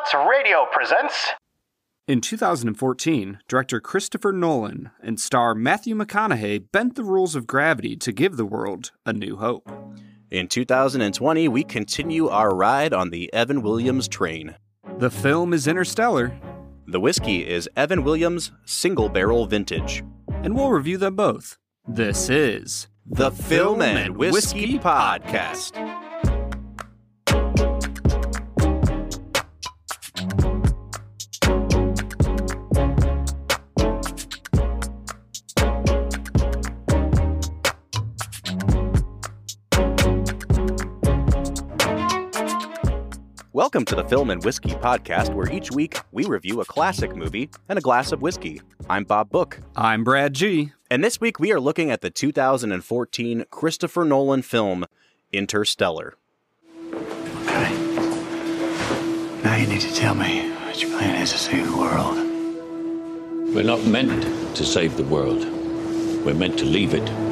Robots Radio presents. In 2014, director Christopher Nolan and star Matthew McConaughey bent the rules of gravity to give the world a new hope. In 2020, we continue our ride on the Evan Williams train. The film is Interstellar, The whiskey is Evan Williams Single Barrel Vintage. and we'll review them both. This is The Film and Whiskey Podcast. Welcome to the Film and Whiskey Podcast, where each week we review a classic movie and a glass of whiskey. I'm Bob Book. I'm Brad G. And this week we are looking at the 2014 Christopher Nolan film Interstellar. Okay. Now you need to tell me what your plan is to save the world. We're not meant to save the world. We're meant to leave it.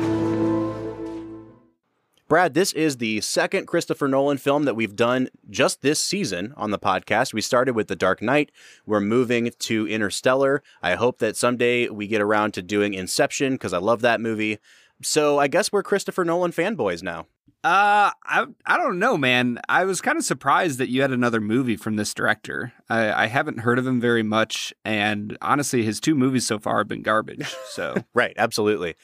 Brad, this is the second Christopher Nolan film that we've done just this season on the podcast. We started with The Dark Knight. We're moving to Interstellar. I hope that someday we get around to doing Inception because I love that movie. So I guess we're Christopher Nolan fanboys now. Uh, I I don't know, man. I was kind of surprised that you had another movie from this director. I, I haven't heard of him very much, and honestly, his two movies so far have been garbage. So Right, absolutely.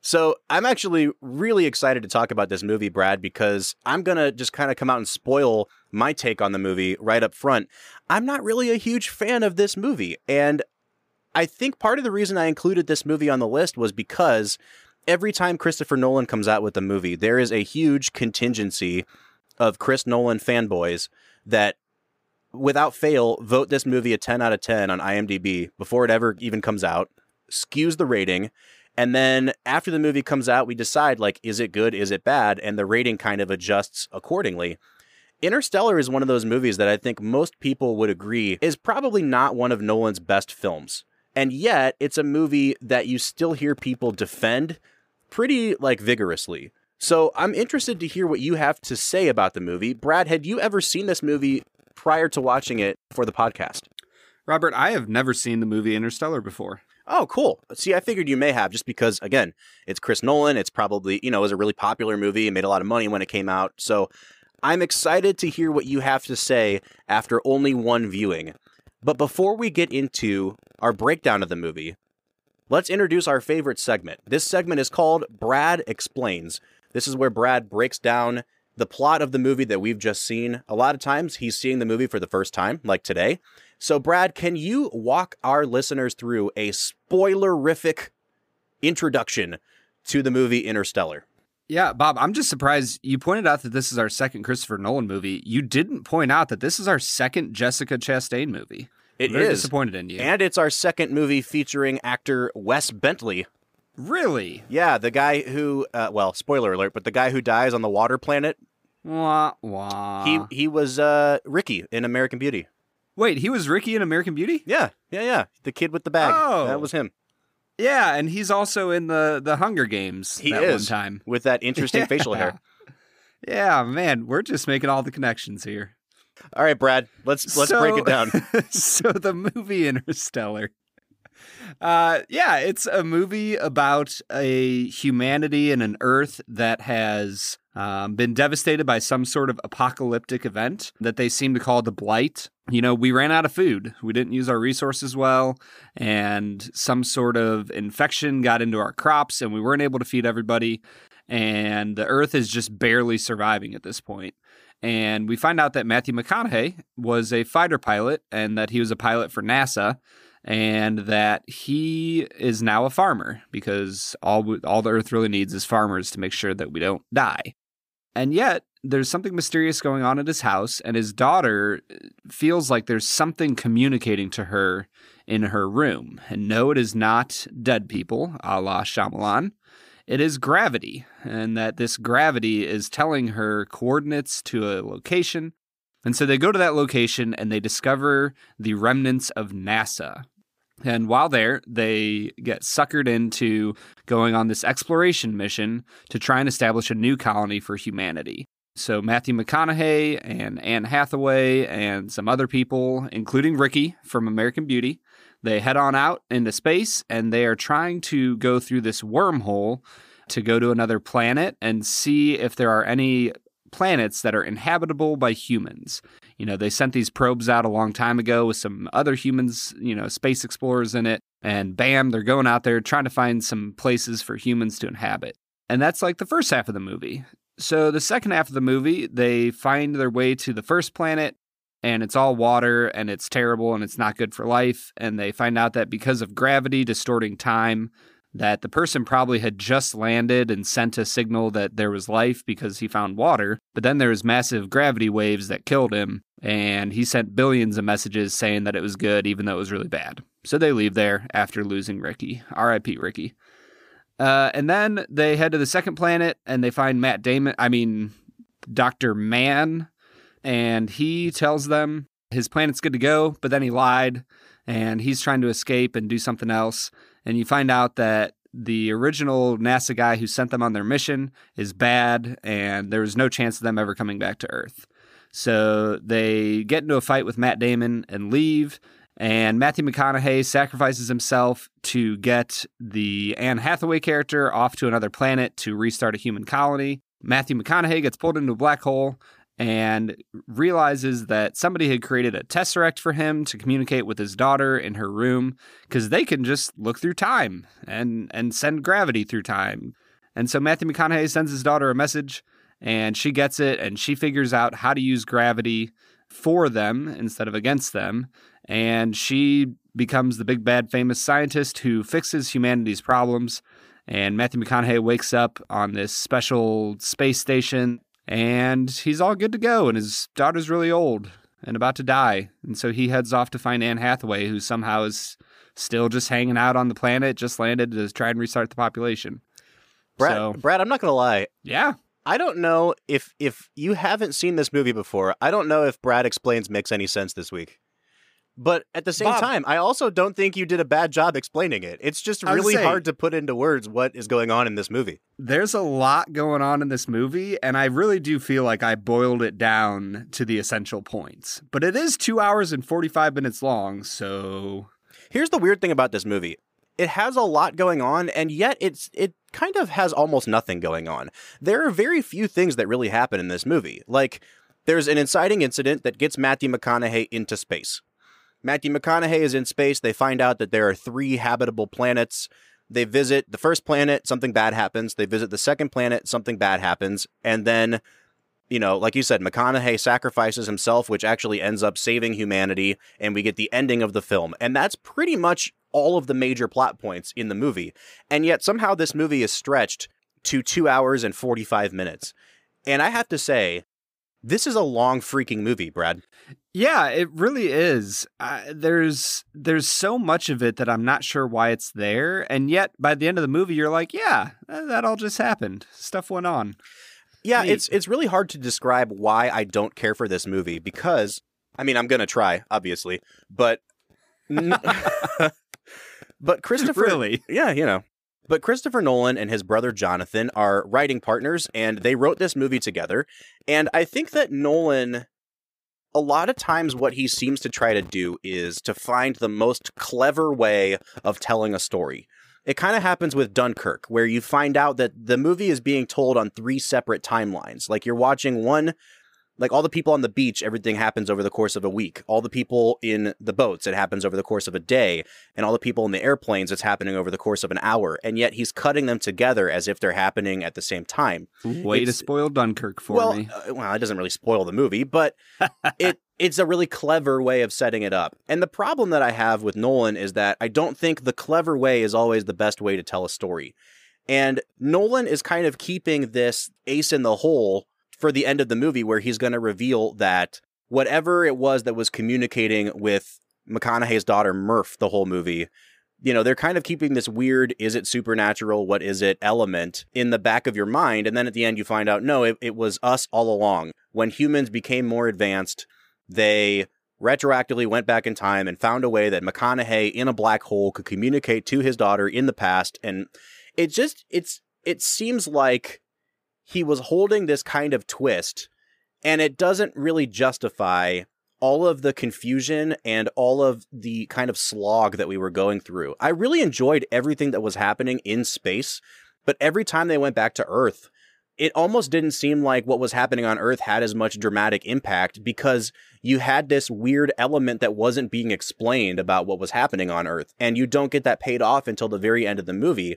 So I'm actually really excited to talk about this movie, Brad, because I'm going to just kind of come out and spoil my take on the movie right up front. I'm not really a huge fan of this movie. And I think part of the reason I included this movie on the list was because every time Christopher Nolan comes out with a movie, there is a huge contingency of Chris Nolan fanboys that without fail vote this movie a 10 out of 10 on IMDb before it ever even comes out, skews the rating, and then after the movie comes out, we decide like is it good, is it bad, and the rating kind of adjusts accordingly. Interstellar is one of those movies that I think most people would agree is probably not one of Nolan's best films. And yet, it's a movie that you still hear people defend pretty like vigorously. So, I'm interested to hear what you have to say about the movie. Brad, had you ever seen this movie prior to watching it for the podcast? Robert, I have never seen the movie Interstellar before. Oh, cool. See, I figured you may have just because, again, it's Chris Nolan. It's probably, you know, it was a really popular movie and made a lot of money when it came out. So I'm excited to hear what you have to say after only one viewing. But before we get into our breakdown of the movie, let's introduce our favorite segment. This segment is called Brad Explains. This is where Brad breaks down the plot of the movie that we've just seen. A lot of times he's seeing the movie for the first time, like today. So, Brad, can you walk our listeners through a spoilerific introduction to the movie Interstellar? Yeah, Bob, I'm just surprised you pointed out that this is our second Christopher Nolan movie. You didn't point out that this is our second Jessica Chastain movie. It Very is. disappointed in you. And it's our second movie featuring actor Wes Bentley. really? Yeah, the guy who, uh, well, spoiler alert, but the guy who dies on the water planet. Wah, wah. he he was uh, Ricky in American Beauty. Wait, he was Ricky in American Beauty? Yeah, yeah, yeah. The kid with the bag. Oh. That was him. Yeah, and he's also in the the Hunger Games He that is one time. with that interesting facial hair. Yeah, man, we're just making all the connections here. All right, Brad, let's let's So- break it down. so the movie Interstellar. Uh, yeah, it's a movie about a humanity and an Earth that has um, been devastated by some sort of apocalyptic event that they seem to call the blight. You know, we ran out of food. We didn't use our resources well, and some sort of infection got into our crops, and we weren't able to feed everybody. And the Earth is just barely surviving at this point. And we find out that Matthew McConaughey was a fighter pilot and that he was a pilot for NASA and that he is now a farmer because all all the earth really needs is farmers to make sure that we don't die. And yet, there's something mysterious going on at his house, and his daughter uh, feels like there's something communicating to her in her room. And no, it is not dead people, a la Shyamalan. It is gravity, and that this gravity is telling her coordinates to a location. And so they go to that location and they discover the remnants of NASA. And while there, they get suckered into going on this exploration mission to try and establish a new colony for humanity. So Matthew McConaughey and Anne Hathaway and some other people, including Ricky from American Beauty, they head on out into space and they are trying to go through this wormhole to go to another planet and see if there are any planets that are inhabitable by humans. You know, they sent these probes out a long time ago with some other humans, you know, space explorers in it, and bam, they're going out there trying to find some places for humans to inhabit. And that's like the first half of the movie. So the second half of the movie, they find their way to the first planet and it's all water and it's terrible and it's not good for life and they find out that because of gravity distorting time that the person probably had just landed and sent a signal that there was life because he found water but then there was massive gravity waves that killed him and he sent billions of messages saying that it was good even though it was really bad. So they leave there after losing ricky. Rip ricky. Uh, and then they head to the second planet and they find matt damon i mean dr mann and he tells them his planet's good to go, but then he lied and he's trying to escape and do something else. And you find out that the original NASA guy who sent them on their mission is bad and there was no chance of them ever coming back to Earth. So they get into a fight with Matt Damon and leave. And Matthew McConaughey sacrifices himself to get the Anne Hathaway character off to another planet to restart a human colony. Matthew McConaughey gets pulled into a black hole and realizes that somebody had created a tesseract for him to communicate with his daughter in her room because they can just look through time and and send gravity through time. And so Matthew McConaughey sends his daughter a message and she gets it and she figures out how to use gravity for them instead of against them and she becomes the big bad famous scientist who fixes humanity's problems and Matthew McConaughey wakes up on this special space station and he's all good to go. And his daughter's really old and about to die. And so he heads off to find Anne Hathaway, who somehow is still just hanging out on the planet, just landed to try and restart the population. Brad, So- Brad, I'm not gonna lie. Yeah. I don't know if if you haven't seen this movie before. I don't know if Brad explains makes any sense this week. But at the same Bob. time, I also don't think you did a bad job explaining it. It's just really saying- hard to put into words what is going on in this movie. There's a lot going on in this movie, and I really do feel like I boiled it down to the essential points. But it is two hours and 45 minutes long, so Here's the weird thing about this movie. It has a lot going on, and yet it's it kind of has almost nothing going on. There are very few things that really happen in this movie. Like, there's an inciting incident that gets Matthew McConaughey into space. Matthew McConaughey is in space. They find out that there are three habitable planets. They visit the first planet, something bad happens. They visit the second planet, something bad happens. And then, you know, like you said, McConaughey sacrifices himself, which actually ends up saving humanity. And we get the ending of the film. And that's pretty much all of the major plot points in the movie. And yet somehow this movie is stretched to two hours and 45 minutes. And I have to say, this is a long freaking movie, Brad. Yeah, it really is. Uh, there's there's so much of it that I'm not sure why it's there, and yet by the end of the movie, you're like, yeah, that all just happened. Stuff went on. Yeah, Neat. it's it's really hard to describe why I don't care for this movie because I mean I'm gonna try obviously, but but Christopher Really? yeah you know but Christopher Nolan and his brother Jonathan are writing partners and they wrote this movie together and I think that Nolan a lot of times what he seems to try to do is to find the most clever way of telling a story. It kind of happens with Dunkirk, where you find out that the movie is being told on three separate timelines. Like you're watching one, like all the people on the beach, everything happens over the course of a week. All the people in the boats, it happens over the course of a day. And all the people in the airplanes, it's happening over the course of an hour. And yet he's cutting them together as if they're happening at the same time Way to spoil Dunkirk for well, me. uh, well, it doesn't really spoil the movie, but it it's a really clever way of setting it up. And the problem that I have with Nolan is that I don't think the clever way is always the best way to tell a story. And Nolan is kind of keeping this ace in the hole for the end of the movie where he's going to reveal that whatever it was that was communicating with McConaughey's daughter Murph the whole movie, you know, they're kind of keeping this weird, is it supernatural? What is it element in the back of your mind. And then at the end, you find out, no, it, it was us all along. When humans became more advanced, they retroactively went back in time and found a way that McConaughey in a black hole could communicate to his daughter in the past. And it just, it's, it seems like he was holding this kind of twist and it doesn't really justify all of the confusion and all of the kind of slog that we were going through. I really enjoyed everything that was happening in space, but every time they went back to Earth, it almost didn't seem like what was happening on Earth had as much dramatic impact because you had this weird element that wasn't being explained about what was happening on Earth. And you don't get that paid off until the very end of the movie.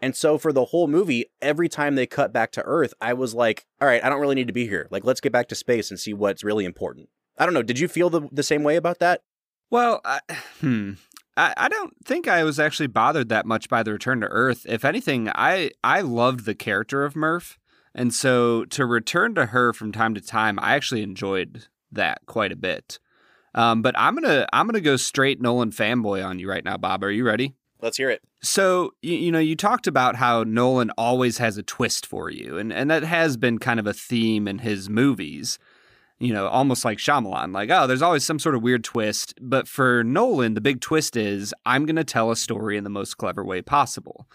And so for the whole movie, every time they cut back to Earth, I was like, all right, I don't really need to be here. Like, let's get back to space and see what's really important. I don't know. Did you feel the, the same way about that? Well, I, hmm. I, I don't think I was actually bothered that much by the return to Earth. If anything, I, I loved the character of Murph. And so to return to her from time to time, I actually enjoyed that quite a bit. Um, but I'm gonna I'm gonna go straight Nolan fanboy on you right now, Bob. Are you ready? Let's hear it. So you, you know you talked about how Nolan always has a twist for you, and and that has been kind of a theme in his movies you know, almost like Shyamalan, like, oh, there's always some sort of weird twist. But for Nolan, the big twist is I'm going to tell a story in the most clever way possible.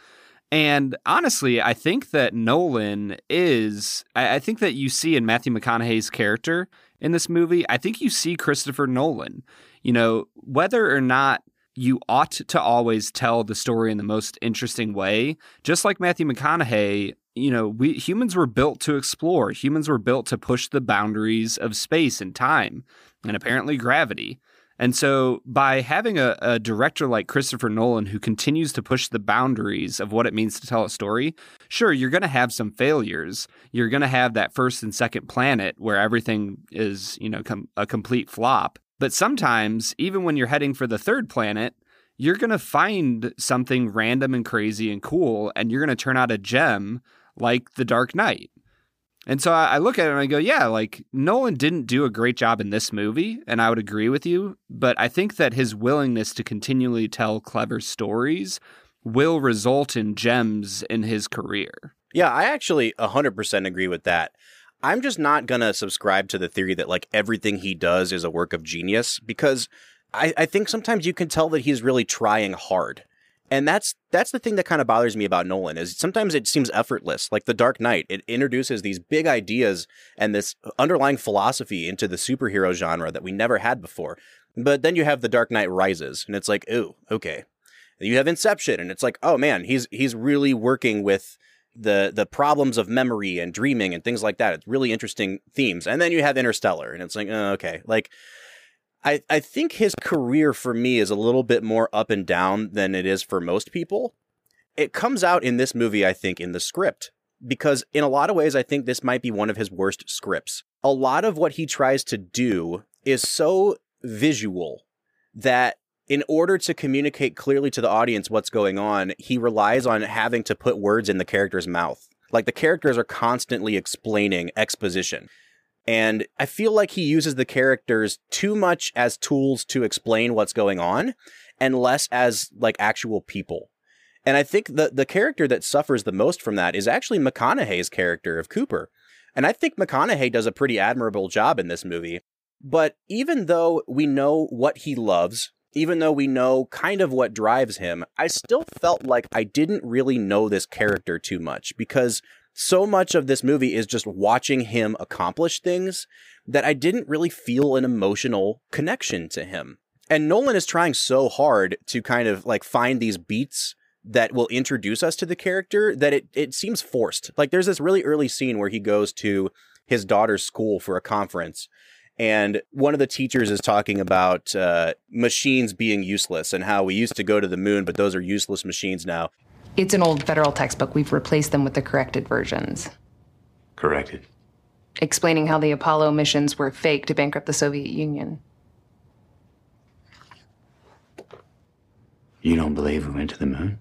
And honestly, I think that Nolan is, I, I think that you see in Matthew McConaughey's character in this movie, I think you see Christopher Nolan. You know, whether or not you ought to always tell the story in the most interesting way. Just like Matthew McConaughey, you know, we humans were built to explore. Humans were built to push the boundaries of space and time, and apparently gravity. And so, by having a, a, director like Christopher Nolan who continues to push the boundaries of what it means to tell a story, sure, you're going to have some failures. You're going to have that first and second planet where everything is, you know, com- a complete flop. But sometimes, even when you're heading for the third planet, you're going to find something random and crazy and cool, and you're going to turn out a gem like The Dark Knight. And so I look at it and I go, yeah, like Nolan didn't do a great job in this movie, and I would agree with you. But I think that his willingness to continually tell clever stories will result in gems in his career. Yeah, I actually 100% agree with that. I'm just not to subscribe to the theory that like everything he does is a work of genius because I, I think sometimes you can tell that he's really trying hard. And that's that's the thing that kind of bothers me about Nolan is sometimes it seems effortless. Like The Dark Knight, it introduces these big ideas and this underlying philosophy into the superhero genre that we never had before. But then you have The Dark Knight Rises, and it's like, oh, okay. You have Inception, and it's like, oh man, he's he's really working with the the problems of memory and dreaming and things like that. It's really interesting themes. And then you have Interstellar, and it's like, oh, okay, like I, I think his career for me is a little bit more up and down than it is for most people. It comes out in this movie, I think, in the script, because in a lot of ways, I think this might be one of his worst scripts. A lot of what he tries to do is so visual that in order to communicate clearly to the audience what's going on, he relies on having to put words in the character's mouth. Like the characters are constantly explaining exposition. And I feel like he uses the characters too much as tools to explain what's going on and less as like actual people. And I think the the character that suffers the most from that is actually McConaughey's character of Cooper. And I think McConaughey does a pretty admirable job in this movie. But even though we know what he loves, even though we know kind of what drives him, I still felt like I didn't really know this character too much because so much of this movie is just watching him accomplish things that I didn't really feel an emotional connection to him. And Nolan is trying so hard to kind of like find these beats that will introduce us to the character that it, it seems forced. Like there's this really early scene where he goes to his daughter's school for a conference and one of the teachers is talking about uh, machines being useless and how we used to go to the moon, but those are useless machines now. It's an old federal textbook. We've replaced them with the corrected versions. Corrected? Explaining how the Apollo missions were fake to bankrupt the Soviet Union. You don't believe we went to the moon?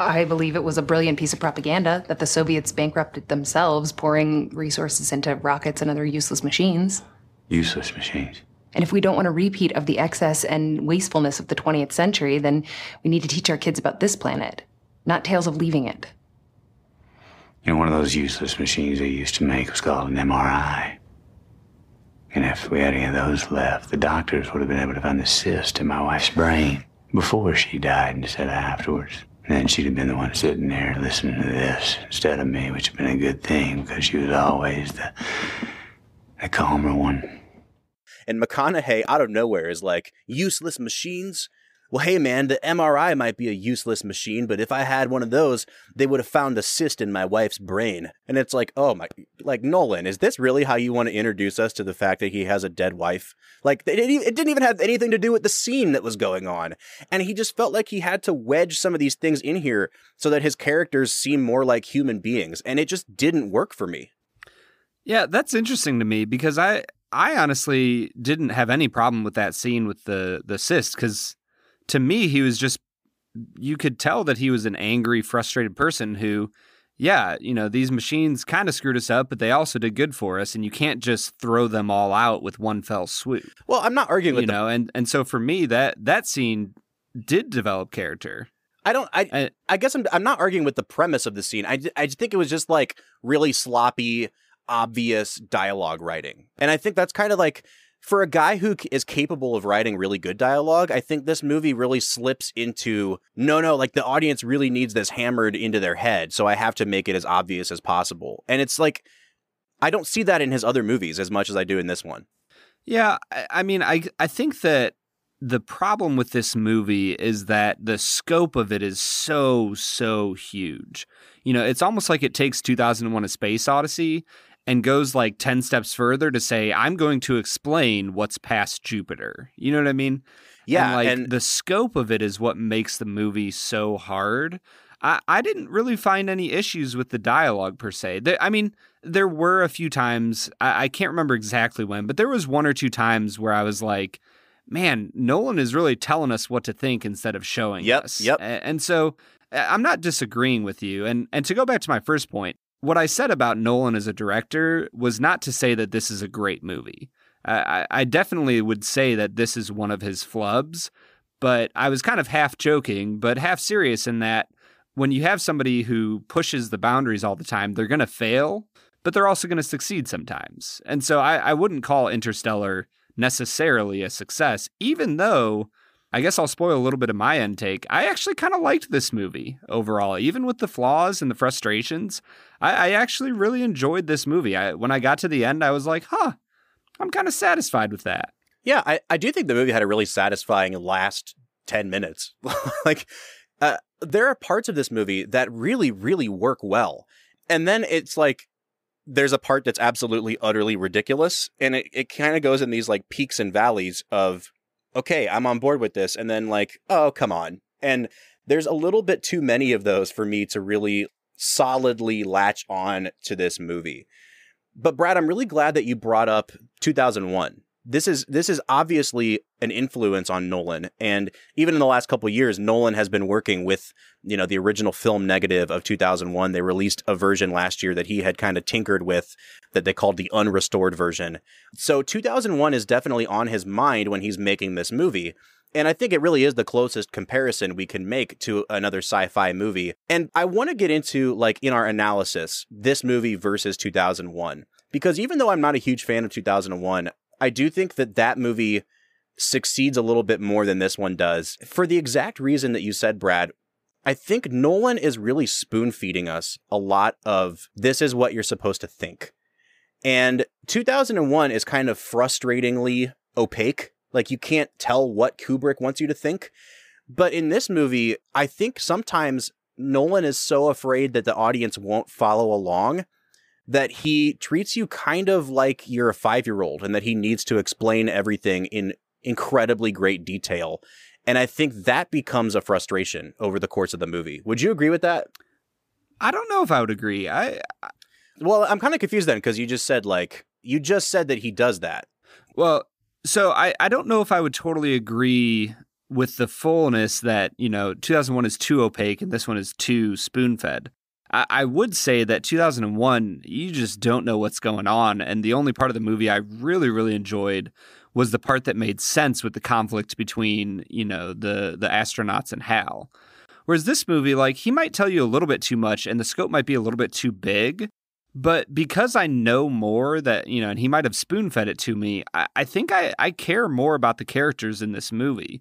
I believe it was a brilliant piece of propaganda that the Soviets bankrupted themselves, pouring resources into rockets and other useless machines. Useless machines. And if we don't want a repeat of the excess and wastefulness of the 20th century, then we need to teach our kids about this planet, not tales of leaving it. You know, one of those useless machines they used to make was called an MRI. And if we had any of those left, the doctors would have been able to find the cyst in my wife's brain before she died instead of afterwards. And then she'd have been the one sitting there listening to this instead of me, which have been a good thing because she was always the, the calmer one. And McConaughey, out of nowhere, is like, useless machines? Well, hey, man, the MRI might be a useless machine, but if I had one of those, they would have found a cyst in my wife's brain. And it's like, oh my, like, Nolan, is this really how you want to introduce us to the fact that he has a dead wife? Like, it didn't, even have anything to do with the scene that was going on. And he just felt like he had to wedge some of these things in here so that his characters seem more like human beings. And it just didn't work for me. Yeah, that's interesting to me because I I honestly didn't have any problem with that scene with the the cyst because to me he was just you could tell that he was an angry, frustrated person who, yeah, you know, these machines kind of screwed us up, but they also did good for us, and you can't just throw them all out with one fell swoop. Well, I'm not arguing with you know, and and so for me that that scene did develop character. I don't. I I- I guess I'm. I'm not arguing with the premise of the scene. I I think it was just like really sloppy, obvious dialogue writing, and I think that's kind of like for a guy who is capable of writing really good dialogue. I think this movie really slips into no, no. Like the audience really needs this hammered into their head, so I have to make it as obvious as possible. And it's like I don't see that in his other movies as much as I do in this one. Yeah, I, mean, I I think that the problem with this movie is that the scope of it is so so huge. You know, it's almost like it takes 2001: A Space Odyssey and goes like 10 steps further to say I'm going to explain what's past Jupiter. You know what I mean? Yeah, and like and- the scope of it is what makes the movie so hard. I, I didn't really find any issues with the dialogue per se. There, I mean, there were a few times I, I can't remember exactly when, but there was one or two times where I was like, "Man, Nolan is really telling us what to think instead of showing Yep, us." yep. And so uh, I'm not disagreeing with you. And and to go back to my first point, what I said about Nolan as a director was not to say that this is a great movie. I, I definitely would say that this is one of his flubs, but I was kind of half joking, but half serious in that when you have somebody who pushes the boundaries all the time, they're going to fail, but they're also going to succeed sometimes. And so I, I wouldn't call Interstellar necessarily a success, even though I guess I'll spoil a little bit of my end take. I actually kind of liked this movie overall, even with the flaws and the frustrations. I, I actually really enjoyed this movie. I, when I got to the end, I was like, huh, I'm kind of satisfied with that. Yeah, I, I do think the movie had a really satisfying last 10 minutes. like, uh, there are parts of this movie that really, really work well. And then it's like, there's a part that's absolutely, utterly ridiculous. And it, it kind of goes in these like peaks and valleys of, okay, I'm on board with this. And then like, oh, come on. And there's a little bit too many of those for me to really solidly latch on to this movie. But Brad, I'm really glad that you brought up 2001. This is this is obviously an influence on Nolan, and even in the last couple years, Nolan has been working with you know the original film negative of 2001. They released a version last year that he had kind of tinkered with, that they called the unrestored version. So 2001 is definitely on his mind when he's making this movie. And I think it really is the closest comparison we can make to another sci-fi movie. And I want to get into like in our analysis, this movie versus 2001. Because even though I'm not a huge fan of 2001, I do think that that movie succeeds a little bit more than this one does. For the exact reason that you said, Brad, I think Nolan is really spoon feeding us a lot of this is what you're supposed to think. And 2001 is kind of frustratingly opaque. Like you can't tell what Kubrick wants you to think. But in this movie, I think sometimes Nolan is so afraid that the audience won't follow along that he treats you kind of like you're a five year old and that he needs to explain everything in incredibly great detail. And I think that becomes a frustration over the course of the movie. Would you agree with that? I don't know if I would agree. I Well, I'm kind of confused then because you just said, like, you just said that he does that. Well, so I, I don't know if I would totally agree with the fullness that, you know, 2001 is too opaque and this one is too spoon fed. I, I would say that 2001, you just don't know what's going on. And the only part of the movie I really, really enjoyed was the part that made sense with the conflict between, you know, the the astronauts and Hal. Whereas this movie, like, he might tell you a little bit too much and the scope might be a little bit too big. But because I know more that, you know, and he might have spoon fed it to me, I, I think I, I care more about the characters in this movie.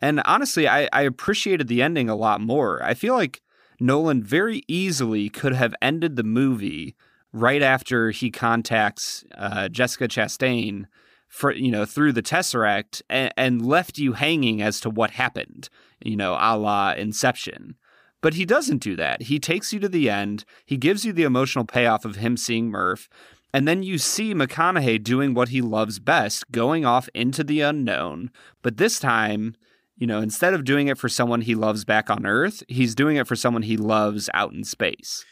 And honestly, I, I appreciated the ending a lot more. I feel like Nolan very easily could have ended the movie right after he contacts uh, Jessica Chastain for you know through the Tesseract and, and, left you hanging as to what happened, you know, a la Inception. But he doesn't do that. He takes you to the end. He gives you the emotional payoff of him seeing Murph. And then you see McConaughey doing what he loves best, going off into the unknown. But this time, you know, instead of doing it for someone he loves back on Earth, he's doing it for someone he loves out in space.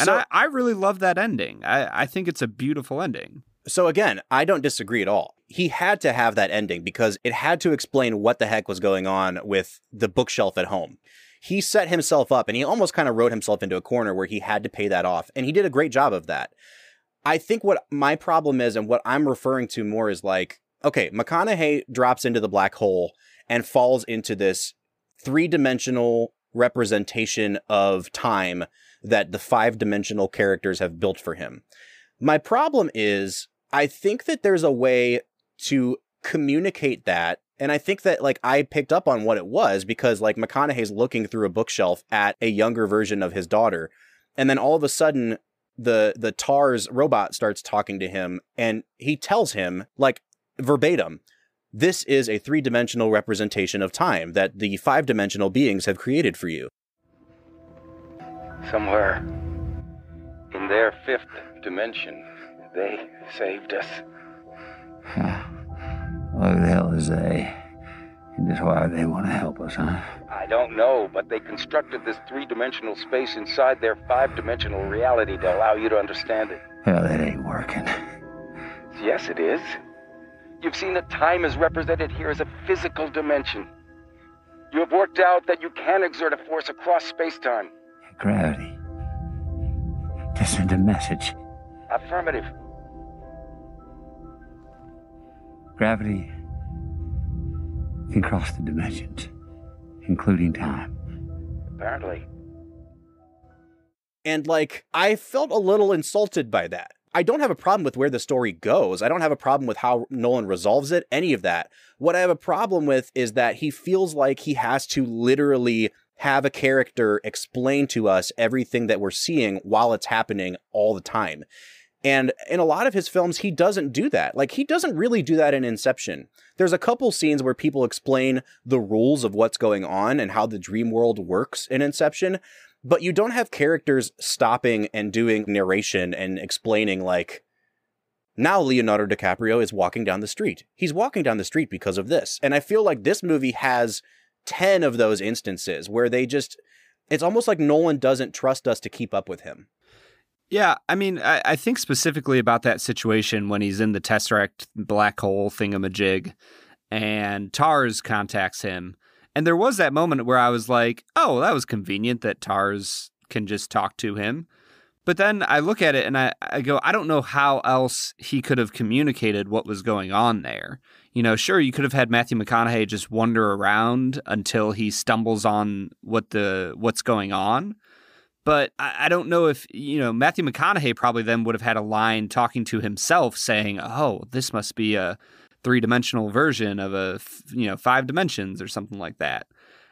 And I, I really love that ending. I, I think it's a beautiful ending. So again, I don't disagree at all. He had to have that ending because it had to explain what the heck was going on with the bookshelf at home. He set himself up and he almost kind of wrote himself into a corner where he had to pay that off. And he did a great job of that. I think what my problem is and what I'm referring to more is like, okay, McConaughey drops into the black hole and falls into this three dimensional representation of time that the five dimensional characters have built for him. My problem is, I think that there's a way to communicate that. And I think that like I picked up on what it was because like McConaughey's looking through a bookshelf at a younger version of his daughter. And then all of a sudden the the TARS robot starts talking to him and he tells him like verbatim this is a three dimensional representation of time that the five dimensional beings have created for you. Somewhere in their fifth dimension, they saved us. What the hell is they? And just why they want to help us, huh? I don't know, but they constructed this three dimensional space inside their five dimensional reality to allow you to understand it. Hell, that ain't working. Yes, it is. You've seen that time is represented here as a physical dimension. You have worked out that you can exert a force across space-time. Gravity. To send a message. Affirmative. Gravity can cross the dimensions, including time. Apparently. And like, I felt a little insulted by that. I don't have a problem with where the story goes. I don't have a problem with how Nolan resolves it, any of that. What I have a problem with is that he feels like he has to literally have a character explain to us everything that we're seeing while it's happening all the time. And in a lot of his films, he doesn't do that. Like, he doesn't really do that in Inception. There's a couple scenes where people explain the rules of what's going on and how the dream world works in Inception, but you don't have characters stopping and doing narration and explaining like now Leonardo DiCaprio is walking down the street. He's walking down the street because of this. And I feel like this movie has 10 of those instances where they just it's almost like Nolan doesn't trust us to keep up with him. Yeah, I mean, I, I think specifically about that situation when he's in the Tesseract black hole thingamajig and TARS contacts him and there was that moment where I was like, oh, that was convenient that TARS can just talk to him. But then I look at it and I, I go, I don't know how else he could have communicated what was going on there. You know, sure, you could have had Matthew McConaughey just wander around until he stumbles on what the what's going on. But I, I don't know if, you know, Matthew McConaughey probably then would have had a line talking to himself saying, Oh, this must be a three dimensional version of a you know five dimensions or something like that.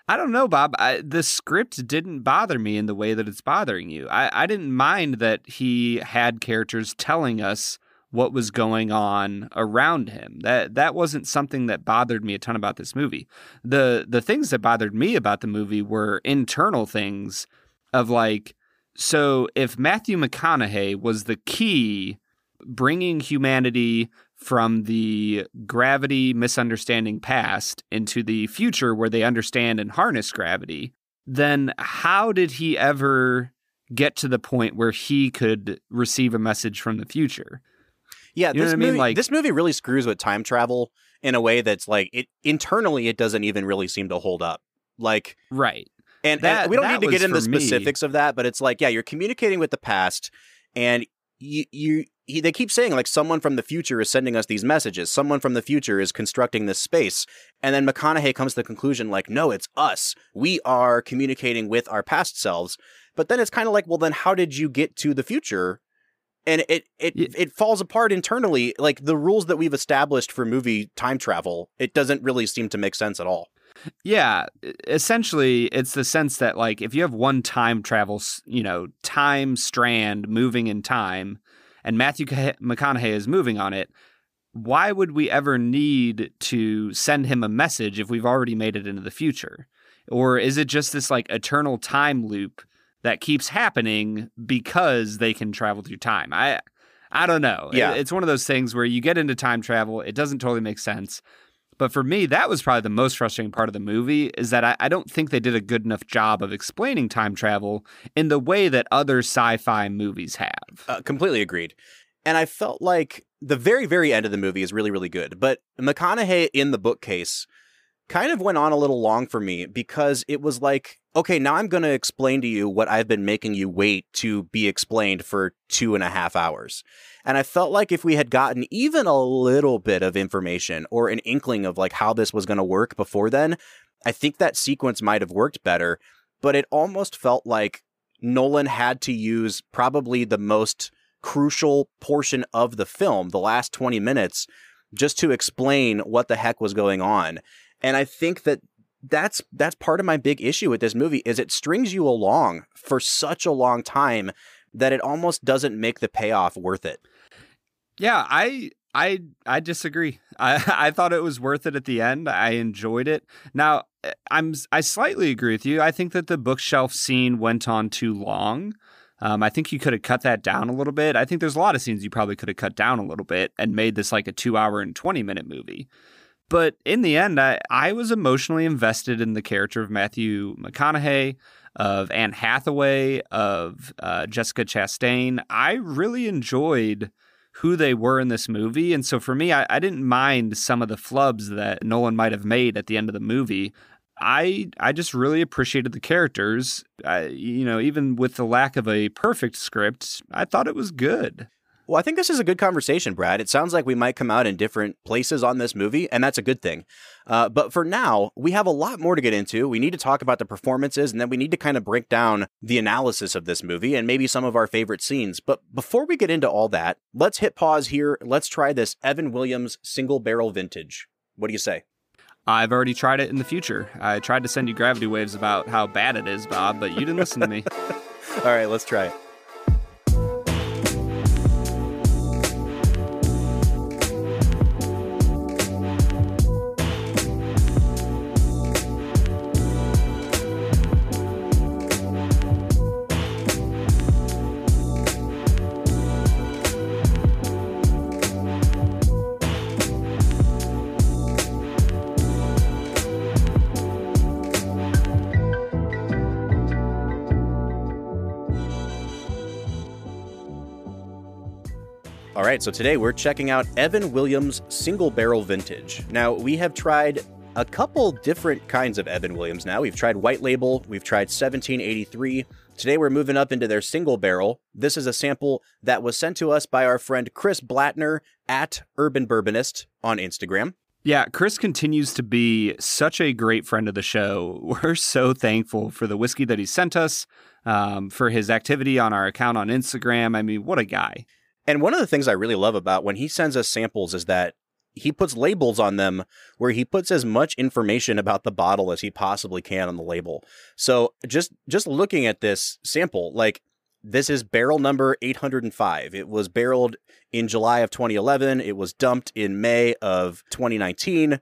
I don't know, Bob. I, the script didn't bother me in the way that it's bothering you. I, I didn't mind that he had characters telling us what was going on around him. That that wasn't something that bothered me a ton about this movie. The the things that bothered me about the movie were internal things of like so if Matthew McConaughey was the key bringing humanity from the gravity misunderstanding past into the future where they understand and harness gravity, then how did he ever get to the point where he could receive a message from the future? Yeah, you this movie, I mean? like, this movie really screws with time travel in a way that's like it internally it doesn't even really seem to hold up. Like Right. and, That- and we don't need to get into the for me. specifics of that, but it's like, yeah, you're communicating with the past, and you, you he, they keep saying like someone from the future is sending us these messages. Someone from the future is constructing this space, and then McConaughey comes to the conclusion like, no, it's us. We are communicating with our past selves. But then it's kind of like, well, then how did you get to the future? And it it Yeah. it falls apart internally. Like the rules that we've established for movie time travel, it doesn't really seem to make sense at all. Yeah, essentially, it's the sense that like if you have one time travel, you know, time strand moving in time, and Matthew McConaughey is moving on it, why would we ever need to send him a message if we've already made it into the future? Or is it just this like eternal time loop that keeps happening because they can travel through time? I I don't know. Yeah. it's one of those things where you get into time travel, it doesn't totally make sense. But for me, that was probably the most frustrating part of the movie is that I, I don't think they did a good enough job of explaining time travel in the way that other sci-fi movies have. Uh, completely agreed. And I felt like the very, very end of the movie is really, really good. But McConaughey in the bookcase kind of went on a little long for me because it was like, okay, now I'm going to explain to you what I've been making you wait to be explained for two and a half hours. And I felt like if we had gotten even a little bit of information or an inkling of like how this was going to work before then, I think that sequence might have worked better. But it almost felt like Nolan had to use probably the most crucial portion of the film, the last 20 minutes, just to explain what the heck was going on. And I think that that's that's part of my big issue with this movie is it strings you along for such a long time that it almost doesn't make the payoff worth it. Yeah, I I I disagree. I I thought it was worth it at the end. I enjoyed it. Now, eh, I'm I slightly agree with you. I think that the bookshelf scene went on too long. Um, I think you could have cut that down a little bit. I think there's a lot of scenes you probably could have cut down a little bit and made this like a two hour and 20 minute movie. But in the end, I, I was emotionally invested in the character of Matthew McConaughey, of Anne Hathaway, of uh, Jessica Chastain. I really enjoyed who they were in this movie. And so for me, I, I didn't mind some of the flubs that Nolan might have made at the end of the movie. I I just really appreciated the characters. I, you know, even with the lack of a perfect script, I thought it was good. Well, I think this is a good conversation, Brad. It sounds like we might come out in different places on this movie, and that's a good thing. Uh, but for now, we have a lot more to get into. We need to talk about the performances, and then we need to kind of break down the analysis of this movie and maybe some of our favorite scenes. But before we get into all that, let's hit pause here. Let's try this Evan Williams single barrel vintage. What do you say? I've already tried it in the future. I tried to send you gravity waves about how bad it is, Bob, but you didn't listen to me. All right, let's try it. Right, so today we're checking out Evan Williams Single Barrel Vintage. Now, we have tried a couple different kinds of Evan Williams now. We've tried White Label, we've tried 1783. Today we're moving up into their single barrel. This is a sample that was sent to us by our friend Chris Blattner at Urban Bourbonist on Instagram. Yeah, Chris continues to be such a great friend of the show. We're so thankful for the whiskey that he sent us, um, for his activity on our account on Instagram. I mean, what a guy. And one of the things I really love about when he sends us samples is that he puts labels on them where he puts as much information about the bottle as he possibly can on the label. So just just looking at this sample, like this is barrel number 805. It was barreled in July of 2011. It was dumped in May of 2019.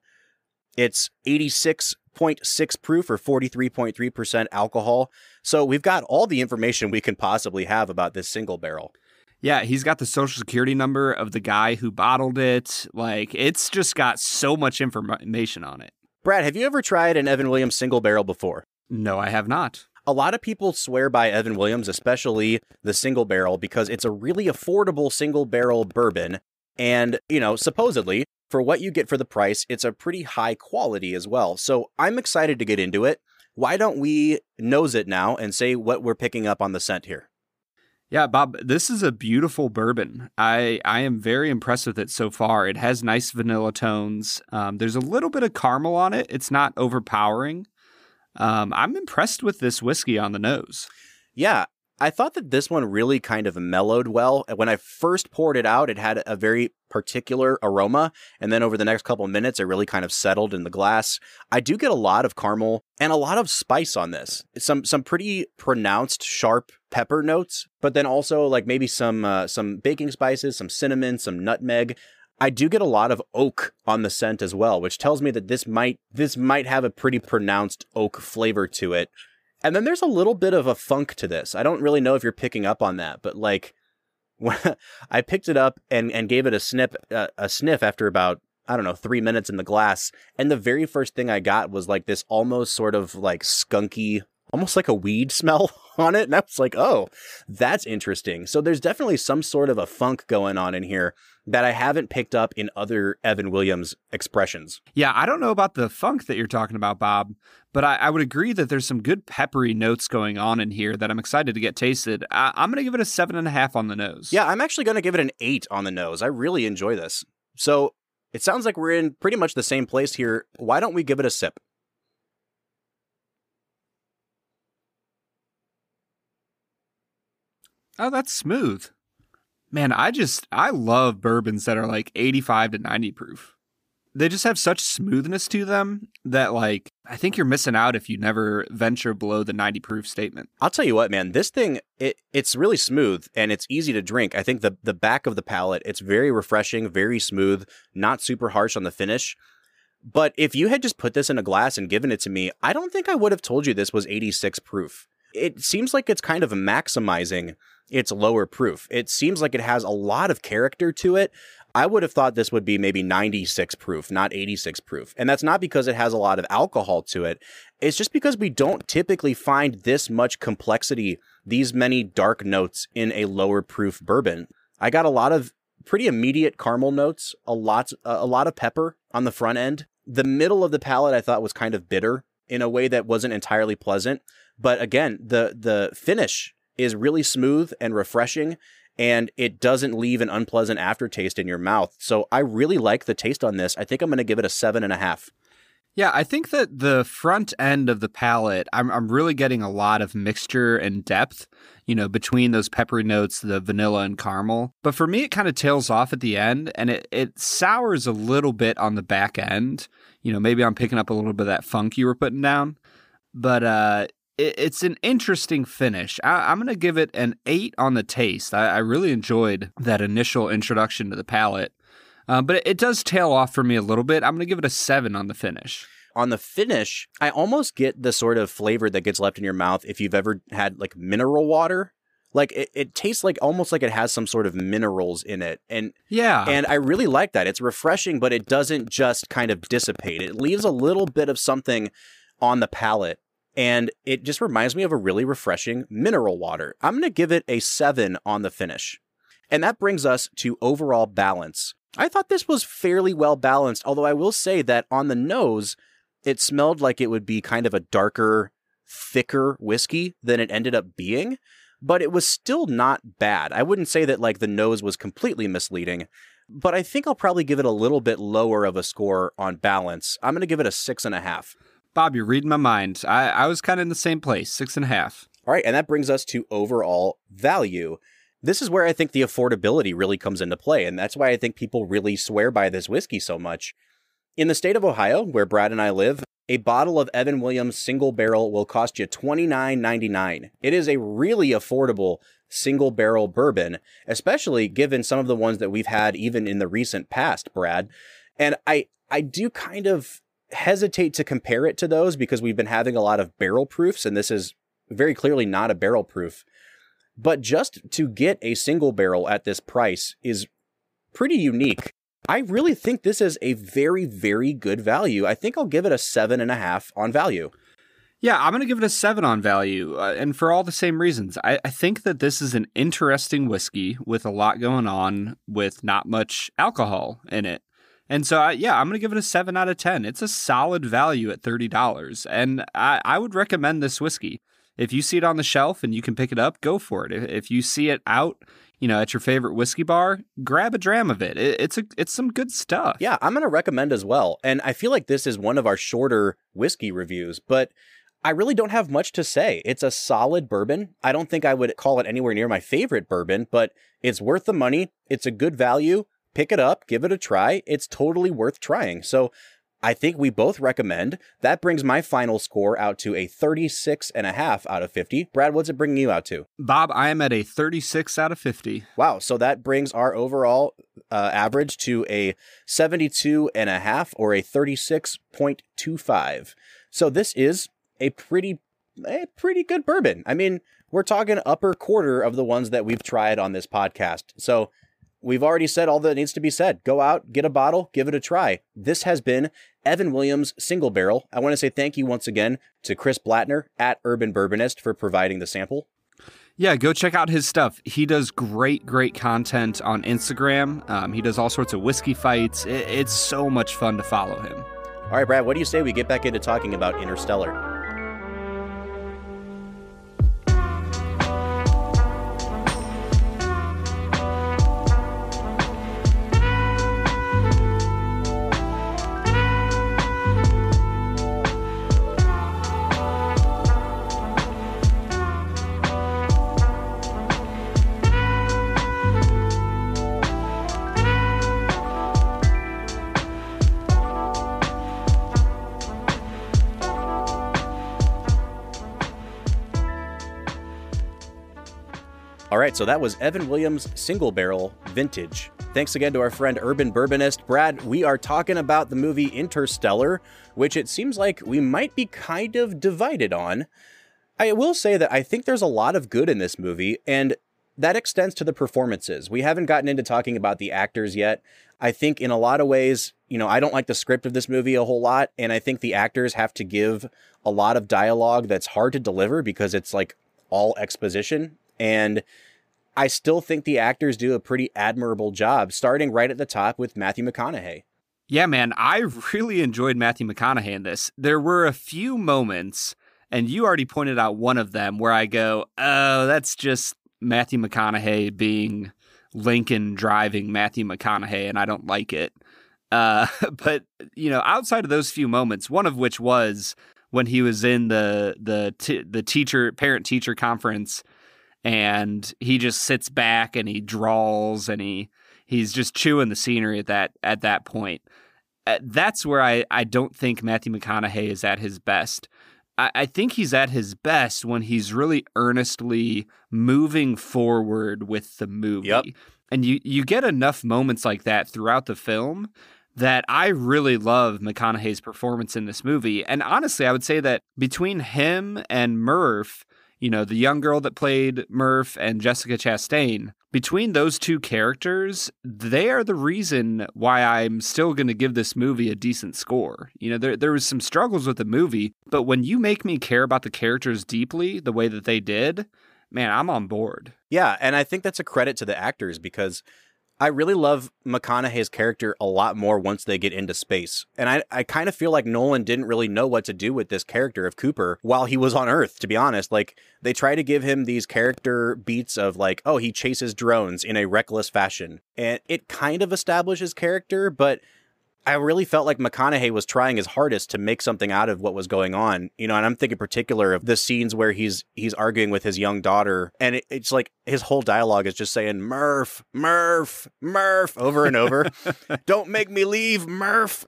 It's 86.6 proof or 43.3% alcohol. So we've got all the information we can possibly have about this single barrel. Yeah, he's got the social security number of the guy who bottled it. Like, it's just got so much information on it. Brad, have you ever tried an Evan Williams single barrel before? No, I have not. A lot of people swear by Evan Williams, especially the single barrel, because it's a really affordable single barrel bourbon. And, you know, supposedly, for what you get for the price, it's a pretty high quality as well. So I'm excited to get into it. Why don't we nose it now and say what we're picking up on the scent here? Yeah, Bob, this is a beautiful bourbon. I I am very impressed with it so far. It has nice vanilla tones. Um, there's a little bit of caramel on it. It's not overpowering. Um, I'm impressed with this whiskey on the nose. Yeah, I thought that this one really kind of mellowed well. When I first poured it out, it had a very particular aroma. And then over the next couple of minutes, it really kind of settled in the glass. I do get a lot of caramel and a lot of spice on this. Some, some pretty pronounced sharp pepper notes, but then also like maybe some, uh, some baking spices, some cinnamon, some nutmeg. I do get a lot of oak on the scent as well, which tells me that this might this might have a pretty pronounced oak flavor to it. And then there's a little bit of a funk to this. I don't really know if you're picking up on that, but like when I picked it up and, and gave it a snip, uh, a sniff after about, I don't know, three minutes in the glass. And the very first thing I got was like this almost sort of like skunky, almost like a weed smell on it. And I was like, oh, that's interesting. So there's definitely some sort of a funk going on in here that I haven't picked up in other Evan Williams expressions. Yeah, I don't know about the funk that you're talking about, Bob, but I, I would agree that there's some good peppery notes going on in here that I'm excited to get tasted. I, I'm going to give it a seven and a half on the nose. Yeah, I'm actually going to give it an eight on the nose. I really enjoy this. So it sounds like we're in pretty much the same place here. Why don't we give it a sip? Oh, that's smooth. Man, I just I love bourbons that are like 85 to 90 proof. They just have such smoothness to them that like I think you're missing out if you never venture below the 90 proof statement. I'll tell you what, man, this thing it it's really smooth and it's easy to drink. I think the the back of the palate, it's very refreshing, very smooth, not super harsh on the finish. But if you had just put this in a glass and given it to me, I don't think I would have told you this was 86 proof. It seems like it's kind of maximizing its lower proof. It seems like it has a lot of character to it. I would have thought this would be maybe 96 proof, not 86 proof. And that's not because it has a lot of alcohol to it. It's just because we don't typically find this much complexity, these many dark notes in a lower proof bourbon. I got a lot of pretty immediate caramel notes, a lot a lot of pepper on the front end. The middle of the palate I thought was kind of bitter in a way that wasn't entirely pleasant. But again, the the finish is really smooth and refreshing and it doesn't leave an unpleasant aftertaste in your mouth. So I really like the taste on this. I think I'm going to give it a seven and a half. Yeah, I think that the front end of the palate, I'm I'm really getting a lot of mixture and depth, you know, between those peppery notes, the vanilla and caramel. But for me, it kind of tails off at the end, and it it sours a little bit on the back end. You know, maybe I'm picking up a little bit of that funk you were putting down, but uh, it's an interesting finish. I, am going to give it an eight on the taste. I, I, really enjoyed that initial introduction to the palate, uh, but it, it does tail off for me a little bit. I'm going to give it a seven on the finish. On the finish, I almost get the sort of flavor that gets left in your mouth if you've ever had like mineral water like it, it tastes like almost like it has some sort of minerals in it and yeah and i really like that it's refreshing but it doesn't just kind of dissipate it leaves a little bit of something on the palate and it just reminds me of a really refreshing mineral water. I'm going to give it a 7 on the finish. And that brings us to overall balance. I thought this was fairly well balanced, although I will say that on the nose, it smelled like it would be kind of a darker, thicker whiskey than it ended up being, but it was still not bad. I wouldn't say that like the nose was completely misleading, but I think I'll probably give it a little bit lower of a score on balance. I'm going to give it a six and a half. Bob, you're reading my mind. I, I was kind of in the same place, six and a half. All right, and that brings us to overall value. This is where I think the affordability really comes into play, and that's why I think people really swear by this whiskey so much. In the state of Ohio, where Brad and I live, a bottle of Evan Williams single barrel will cost you $29.99. It is a really affordable single barrel bourbon, especially given some of the ones that we've had even in the recent past, Brad. And I I do kind of hesitate to compare it to those because we've been having a lot of barrel proofs, and this is very clearly not a barrel proof. But just to get a single barrel at this price is pretty unique. I really think this is a very, very good value. I think I'll give it a seven and a half on value. Yeah, I'm going to give it a seven on value, uh, and for all the same reasons. I, I think that this is an interesting whiskey with a lot going on, with not much alcohol in it. And so, I, yeah, I'm going to give it a seven out of 10. It's a solid value at $30. And I, I would recommend this whiskey. If you see it on the shelf and you can pick it up, go for it. If, if you see it out, you know, at your favorite whiskey bar, grab a dram of it. it it's a it's some good stuff. Yeah, I'm going to recommend as well. And I feel like this is one of our shorter whiskey reviews, but I really don't have much to say. It's a solid bourbon. I don't think I would call it anywhere near my favorite bourbon, but it's worth the money. It's a good value. Pick it up, give it a try. It's totally worth trying. So I think we both recommend. That brings my final score out to a 36 and a half out of 50. Brad, what's it bringing you out to? Bob, I am at a 36 out of 50. Wow. So that brings our overall uh, average to a 72 and a half or a 36.25. So this is a pretty, a pretty good bourbon. I mean, we're talking upper quarter of the ones that we've tried on this podcast. So we've already said all that needs to be said. Go out, get a bottle, give it a try. This has been Evan Williams Single Barrel. I want to say thank you once again to Chris Blattner at Urban Bourbonist for providing the sample. Yeah, go check out his stuff. He does great, great content on Instagram. Um, he does all sorts of whiskey fights. It, it's so much fun to follow him. All right, Brad, what do you say we get back into talking about Interstellar? All right, so that was Evan Williams Single Barrel Vintage. Thanks again to our friend Urban Bourbonist. Brad, we are talking about the movie Interstellar, which it seems like we might be kind of divided on. I will say that I think there's a lot of good in this movie, and that extends to the performances. We haven't gotten into talking about the actors yet. I think in a lot of ways, you know, I don't like the script of this movie a whole lot, and I think the actors have to give a lot of dialogue that's hard to deliver because it's like all exposition and I still think the actors do a pretty admirable job, starting right at the top with Matthew McConaughey. Yeah, man, I really enjoyed Matthew McConaughey in this. There were a few moments, and you already pointed out one of them, where I go, oh, that's just Matthew McConaughey being Lincoln driving Matthew McConaughey, and I don't like it. Uh, but you know, outside of those few moments, one of which was when he was in the the t- the teacher parent teacher conference and he just sits back and he draws and he he's just chewing the scenery at that at that point. Uh, that's where I, I don't think Matthew McConaughey is at his best. I, I think he's at his best when he's really earnestly moving forward with the movie. Yep. And you, you get enough moments like that throughout the film that I really love McConaughey's performance in this movie. And honestly, I would say that between him and Murph, you know, the young girl that played Murph and Jessica Chastain, between those two characters, they are the reason why I'm still going to give this movie a decent score. You know, there there was some struggles with the movie, but when you make me care about the characters deeply the way that they did, man, I'm on board. Yeah, and I think that's a credit to the actors because I really love McConaughey's character a lot more once they get into space. And I, I kind of feel like Nolan didn't really know what to do with this character of Cooper while he was on Earth, to be honest. Like, they try to give him these character beats of, like, oh, he chases drones in a reckless fashion. And it kind of establishes character, but I really felt like McConaughey was trying his hardest to make something out of what was going on, you know. And I'm thinking particular of the scenes where he's he's arguing with his young daughter, and it, it's like his whole dialogue is just saying Murph, Murph, Murph over and over. Don't make me leave, Murph.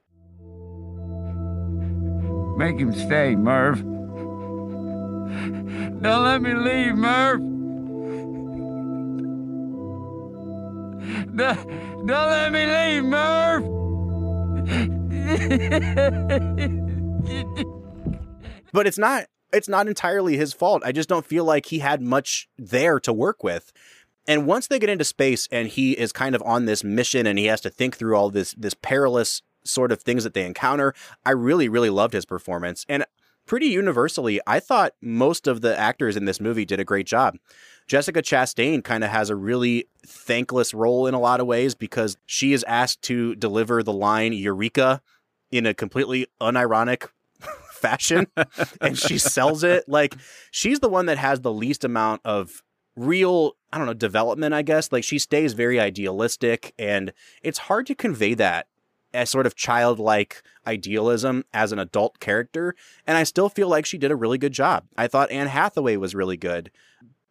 Make him stay, Murph. Don't let me leave, Murph. Don't, don't let me leave, Murph. But it's not it's not entirely his fault. I just don't feel like he had much there to work with. And once they get into space and he is kind of on this mission and he has to think through all this this perilous sort of things that they encounter, I really really loved his performance. And pretty universally, I thought most of the actors in this movie did a great job. Jessica Chastain kind of has a really thankless role in a lot of ways because she is asked to deliver the line Eureka in a completely unironic fashion and she sells it. Like she's the one that has the least amount of real, I don't know, development, I guess. Like she stays very idealistic and it's hard to convey that as sort of childlike idealism as an adult character. And I still feel like she did a really good job. I thought Anne Hathaway was really good.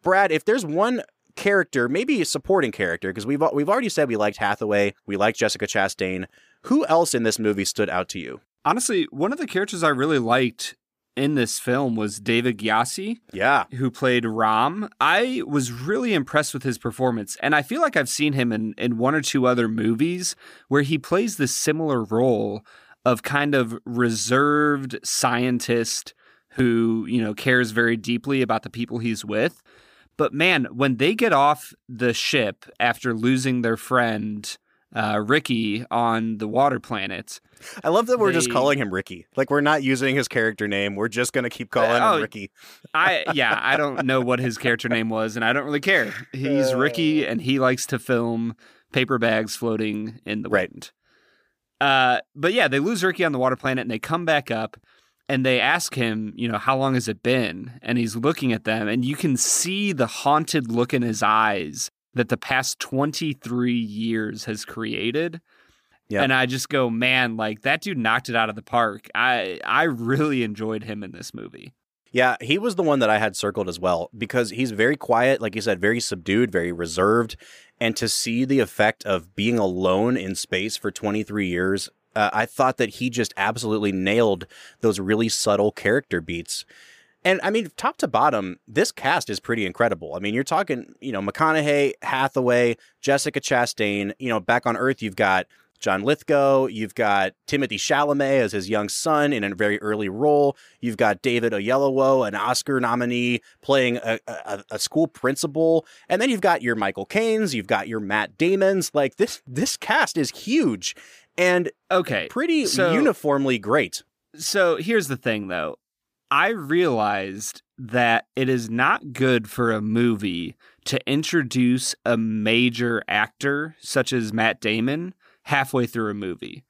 Brad, if there's one character, maybe a supporting character, because we've we've already said we liked Hathaway, we liked Jessica Chastain. Who else in this movie stood out to you? Honestly, one of the characters I really liked in this film was David Gyasi. Yeah. Who played Ram. I was really impressed with his performance. And I feel like I've seen him in, in one or two other movies where he plays this similar role of kind of reserved scientist who, you know, cares very deeply about the people he's with. But man, when they get off the ship after losing their friend uh, Ricky on the water planet. I love that we're they, just calling him Ricky. Like we're not using his character name. We're just gonna keep calling uh, him Ricky. I yeah, I don't know what his character name was, and I don't really care. He's Ricky, and he likes to film paper bags floating in the right. wind. Uh, but yeah, they lose Ricky on the water planet, and they come back up, and they ask him, you know, how long has it been? And he's looking at them, and you can see the haunted look in his eyes that the past 23 years has created. Yep. And I just go, man, like that dude knocked it out of the park. I I really enjoyed him in this movie. Yeah, he was the one that I had circled as well because he's very quiet, like you said, very subdued, very reserved. And to see the effect of being alone in space for 23 years, uh, I thought that he just absolutely nailed those really subtle character beats. And I mean, top to bottom, this cast is pretty incredible. I mean, you're talking, you know, McConaughey, Hathaway, Jessica Chastain. You know, back on Earth, you've got John Lithgow. You've got Timothée Chalamet as his young son in a very early role. You've got David Oyelowo, an Oscar nominee, playing a, a, a school principal. And then you've got your Michael Caine's. You've got your Matt Damon's. Like this, this cast is huge and okay, pretty so, uniformly great. So here's the thing, though. I realized that it is not good for a movie to introduce a major actor such as Matt Damon halfway through a movie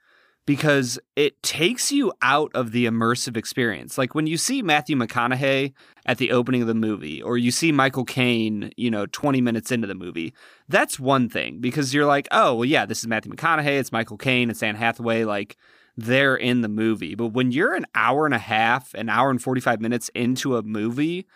because it takes you out of the immersive experience. Like when you see Matthew McConaughey at the opening of the movie or you see Michael Caine, you know, 20 minutes into the movie, that's one thing because you're like, "Oh, well yeah, this is Matthew McConaughey, it's Michael Caine, it's Anne Hathaway like they're in the movie. But when you're an hour and a half, an hour and 45 minutes into a movie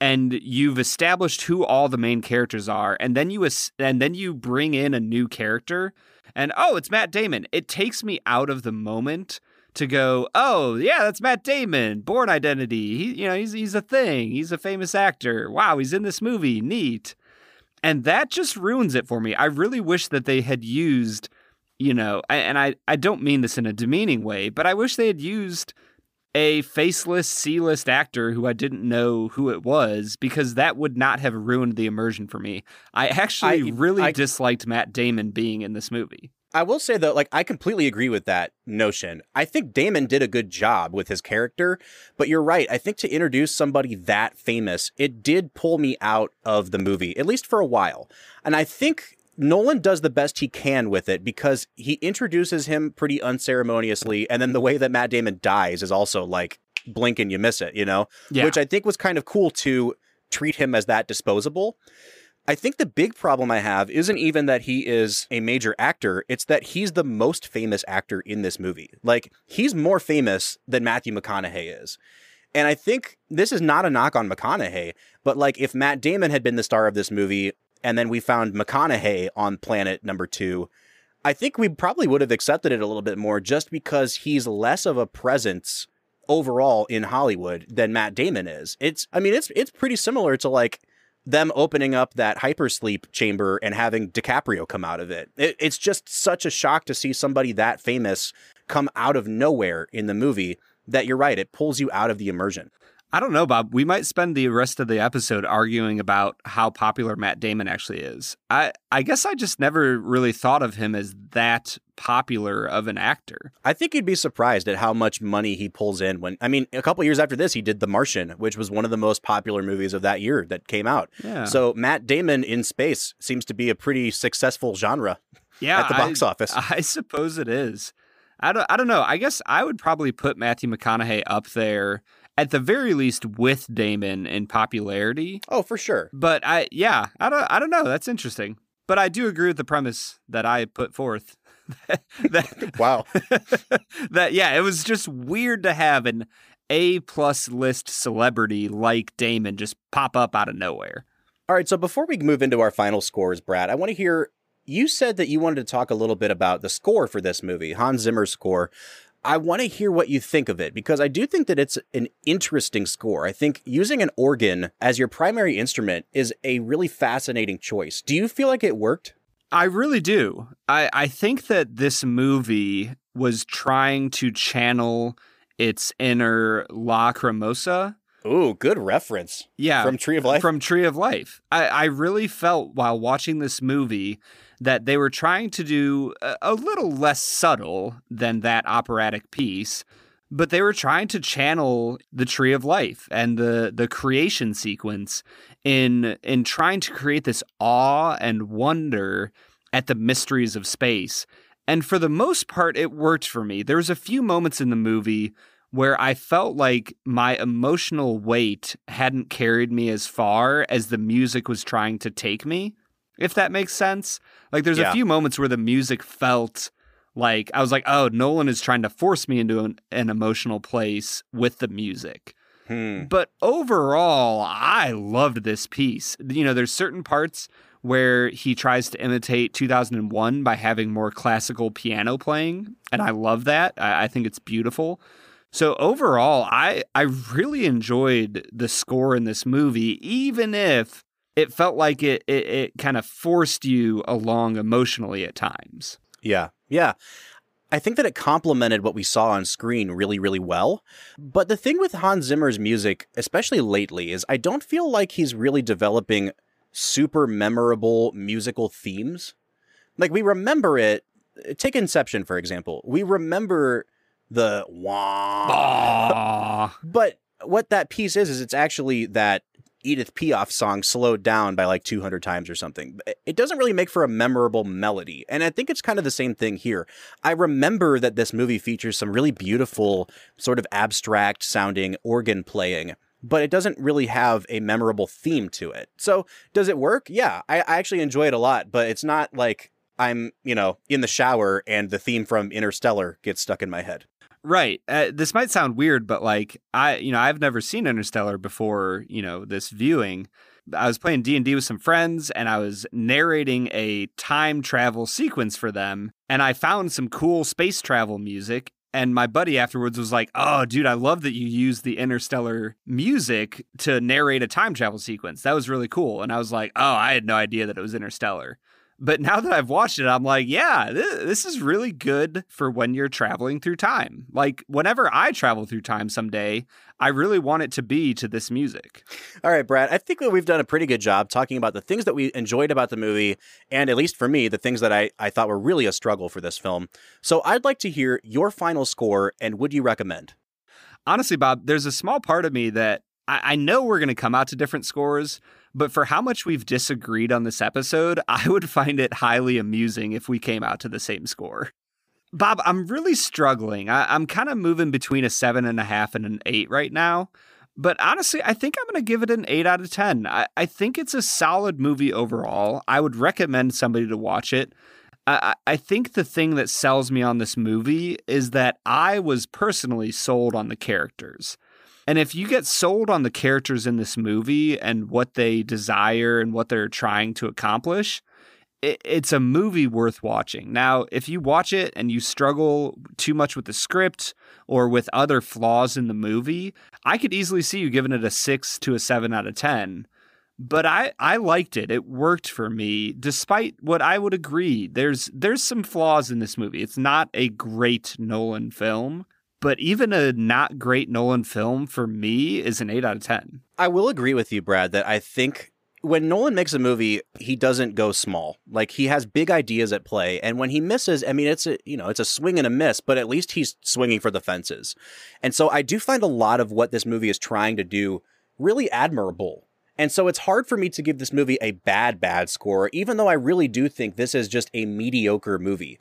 and you've established who all the main characters are and then you and then you bring in a new character and oh, it's Matt Damon. It takes me out of the moment to go, "Oh, yeah, that's Matt Damon. Born Identity. He, you know, he's he's a thing. He's a famous actor. Wow, he's in this movie. Neat." And that just ruins it for me. I really wish that they had used you know, and I, I don't mean this in a demeaning way, but I wish they had used a faceless C-list actor who I didn't know who it was because that would not have ruined the immersion for me. I actually I, really I, disliked Matt Damon being in this movie. I will say though, like I completely agree with that notion. I think Damon did a good job with his character, but you're right. I think to introduce somebody that famous, it did pull me out of the movie, at least for a while. And I think Nolan does the best he can with it because he introduces him pretty unceremoniously, and then the way that Matt Damon dies is also like blink and you miss it, you know? Yeah. Which I think was kind of cool to treat him as that disposable. I think the big problem I have isn't even that he is a major actor, it's that he's the most famous actor in this movie. Like, he's more famous than Matthew McConaughey is. And I think this is not a knock on McConaughey, but like if Matt Damon had been the star of this movie, and then we found McConaughey on planet number two, I think we probably would have accepted it a little bit more just because he's less of a presence overall in Hollywood than Matt Damon is. It's, I mean, it's it's pretty similar to like them opening up that hypersleep chamber and having DiCaprio come out of it. it. It's just such a shock to see somebody that famous come out of nowhere in the movie that you're right, it pulls you out of the immersion. I don't know, Bob. We might spend the rest of the episode arguing about how popular Matt Damon actually is. I, I guess I just never really thought of him as that popular of an actor. I think you'd be surprised at how much money he pulls in when I mean, a couple years after this he did The Martian, which was one of the most popular movies of that year that came out. Yeah. So Matt Damon in space seems to be a pretty successful genre Yeah, at the box I, office. I suppose it is. I don't. I don't know. I guess I would probably put Matthew McConaughey up there at the very least with Damon in popularity. oh, for sure. But I, yeah, I don't. I don't know. That's interesting. But I do agree with the premise that I put forth. that, Wow. that yeah, it was just weird to have an A plus list celebrity like Damon just pop up out of nowhere. All right, so before we move into our final scores, Brad, I want to hear you said that you wanted to talk a little bit about the score for this movie, Hans Zimmer's score. I want to hear what you think of it because I do think that it's an interesting score. I think using an organ as your primary instrument is a really fascinating choice. Do you feel like it worked? I really do. I, I think that this movie was trying to channel its inner lacrimosa. Ooh, good reference. Yeah. From Tree of Life? From Tree of Life. I, I really felt while watching this movie that they were trying to do a, a little less subtle than that operatic piece, but they were trying to channel the Tree of Life and the, the creation sequence in in trying to create this awe and wonder at the mysteries of space. And for the most part, it worked for me. There was a few moments in the movie where I felt like my emotional weight hadn't carried me as far as the music was trying to take me, if that makes sense. Like there's Yeah. a few moments where the music felt like I was like, oh, Nolan is trying to force me into an, an emotional place with the music. Hmm. But overall, I loved this piece. You know, there's certain parts where he tries to imitate 2001 by having more classical piano playing, and I love that. I, I think it's beautiful. So overall, I I really enjoyed the score in this movie, even if it felt like it it, it kind of forced you along emotionally at times. Yeah. Yeah. I think that it complemented what we saw on screen really, really well. But the thing with Hans Zimmer's music, especially lately, is I don't feel like he's really developing super memorable musical themes. Like we remember it. Take Inception, for example. We remember the wah. But what that piece is, is it's actually that Edith Piaf song slowed down by like 200 times or something. It doesn't really make for a memorable melody. And I think it's kind of the same thing here. I remember that this movie features some really beautiful, sort of abstract sounding organ playing. But it doesn't really have a memorable theme to it. So, does it work? Yeah, I, I actually enjoy it a lot, but it's not like I'm, you know, in the shower and the theme from Interstellar gets stuck in my head. Right. Uh, this might sound weird, but like I, you know, I've never seen Interstellar before, you know, this viewing. I was playing D&D with some friends and I was narrating a time travel sequence for them and I found some cool space travel music and my buddy afterwards was like, "Oh, dude, I love that you used the Interstellar music to narrate a time travel sequence. That was really cool." And I was like, "Oh, I had no idea that it was Interstellar." But now that I've watched it, I'm like, yeah, this, this is really good for when you're traveling through time. Like, whenever I travel through time someday, I really want it to be to this music. All right, Brad, I think that we've done a pretty good job talking about the things that we enjoyed about the movie, and at least for me, the things that I, I thought were really a struggle for this film. So I'd like to hear your final score, and would you recommend? Honestly, Bob, there's a small part of me that I, I know we're going to come out to different scores, but for how much we've disagreed on this episode, I would find it highly amusing if we came out to the same score. Bob, I'm really struggling. I, I'm kind of moving between a seven and a half and an eight right now. But honestly, I think I'm going to give it an 8 out of 10. I, I think it's a solid movie overall. I would recommend somebody to watch it. I I think the thing that sells me on this movie is that I was personally sold on the characters. And if you get sold on the characters in this movie and what they desire and what they're trying to accomplish, it, it's a movie worth watching. Now, if you watch it and you struggle too much with the script or with other flaws in the movie, I could easily see you giving it a six to a seven out of 10. But I, I liked it. It worked for me, despite what I would agree. There's there's some flaws in this movie. It's not a great Nolan film, but even a not great Nolan film for me is an 8 out of 10. I will agree with you, Brad, that I think when Nolan makes a movie, he doesn't go small. Like he has big ideas at play, and when he misses, I mean, it's a you know it's a swing and a miss, but at least he's swinging for the fences. And so I do find a lot of what this movie is trying to do really admirable. And so it's hard for me to give this movie a bad bad score, even though I really do think this is just a mediocre movie.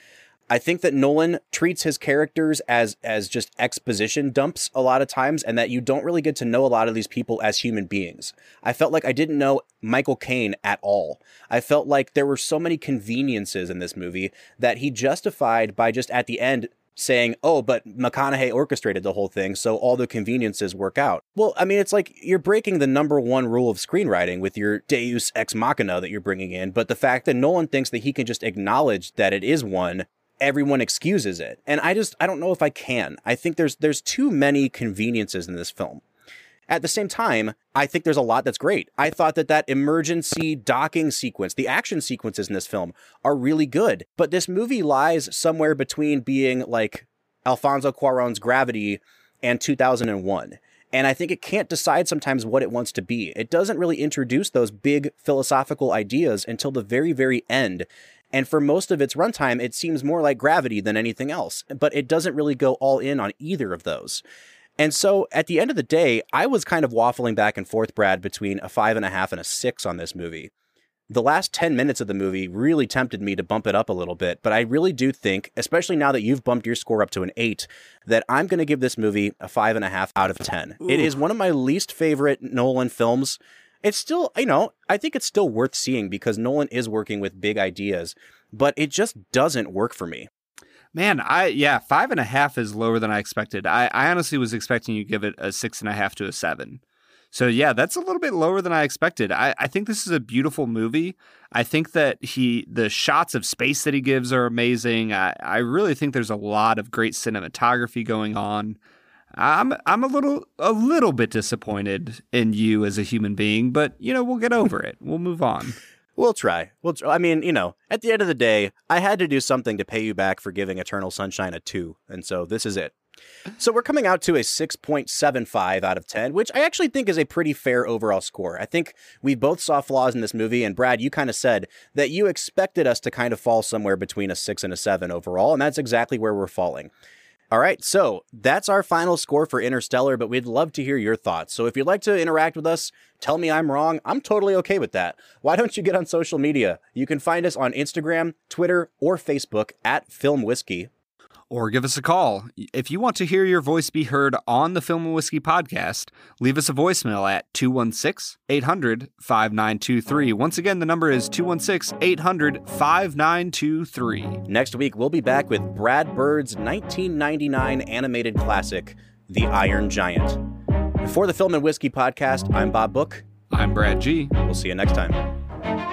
I think that Nolan treats his characters as as just exposition dumps a lot of times and that you don't really get to know a lot of these people as human beings. I felt like I didn't know Michael Caine at all. I felt like there were so many conveniences in this movie that he justified by just at the end saying, "Oh, but McConaughey orchestrated the whole thing, so all the conveniences work out." Well, I mean, it's like you're breaking the number one rule of screenwriting with your Deus ex machina that you're bringing in, but the fact that Nolan thinks that he can just acknowledge that it is one everyone excuses it. And I just I don't know if I can. I think there's there's too many conveniences in this film. At the same time, I think there's a lot that's great. I thought that that emergency docking sequence, the action sequences in this film are really good, but this movie lies somewhere between being like Alfonso Cuarón's Gravity and 2001. And I think it can't decide sometimes what it wants to be. It doesn't really introduce those big philosophical ideas until the very, very end. And for most of its runtime, it seems more like gravity than anything else, but it doesn't really go all in on either of those. And so at the end of the day, I was kind of waffling back and forth, Brad, between a five and a half and a six on this movie. The last 10 minutes of the movie really tempted me to bump it up a little bit, but I really do think, especially now that you've bumped your score up to an eight, that I'm going to give this movie a five and a half out of 10. Ooh. It is one of my least favorite Nolan films it's still, you know, I think it's still worth seeing because Nolan is working with big ideas, but it just doesn't work for me. Man, I yeah, five and a half is lower than I expected. I, I honestly was expecting you give it a six and a half to a seven. So yeah, that's a little bit lower than I expected. I, I think this is a beautiful movie. I think that he the shots of space that he gives are amazing. I, I really think there's a lot of great cinematography going on. I'm I'm a little a little bit disappointed in you as a human being, but you know we'll get over it. We'll move on. We'll try. We'll. Try. I mean, you know, at the end of the day, I had to do something to pay you back for giving Eternal Sunshine a two, and so this is it. So we're coming out to a 6.75 out of 10, which I actually think is a pretty fair overall score. I think we both saw flaws in this movie, and Brad, you kind of said that you expected us to kind of fall somewhere between a 6 and a 7 overall, and that's exactly where we're falling. All right, so that's our final score for Interstellar, but we'd love to hear your thoughts. So if you'd like to interact with us, tell me I'm wrong. I'm totally okay with that. Why don't you get on social media? You can find us on Instagram, Twitter, or Facebook at Film Whiskey or give us a call. If you want to hear your voice be heard on the Film and Whiskey podcast, leave us a voicemail at 216 800 5923. Once again, the number is 216 800 5923. Next week, we'll be back with Brad Bird's 1999 animated classic, The Iron Giant. For the Film and Whiskey podcast, I'm Bob Book. I'm Brad G. We'll see you next time.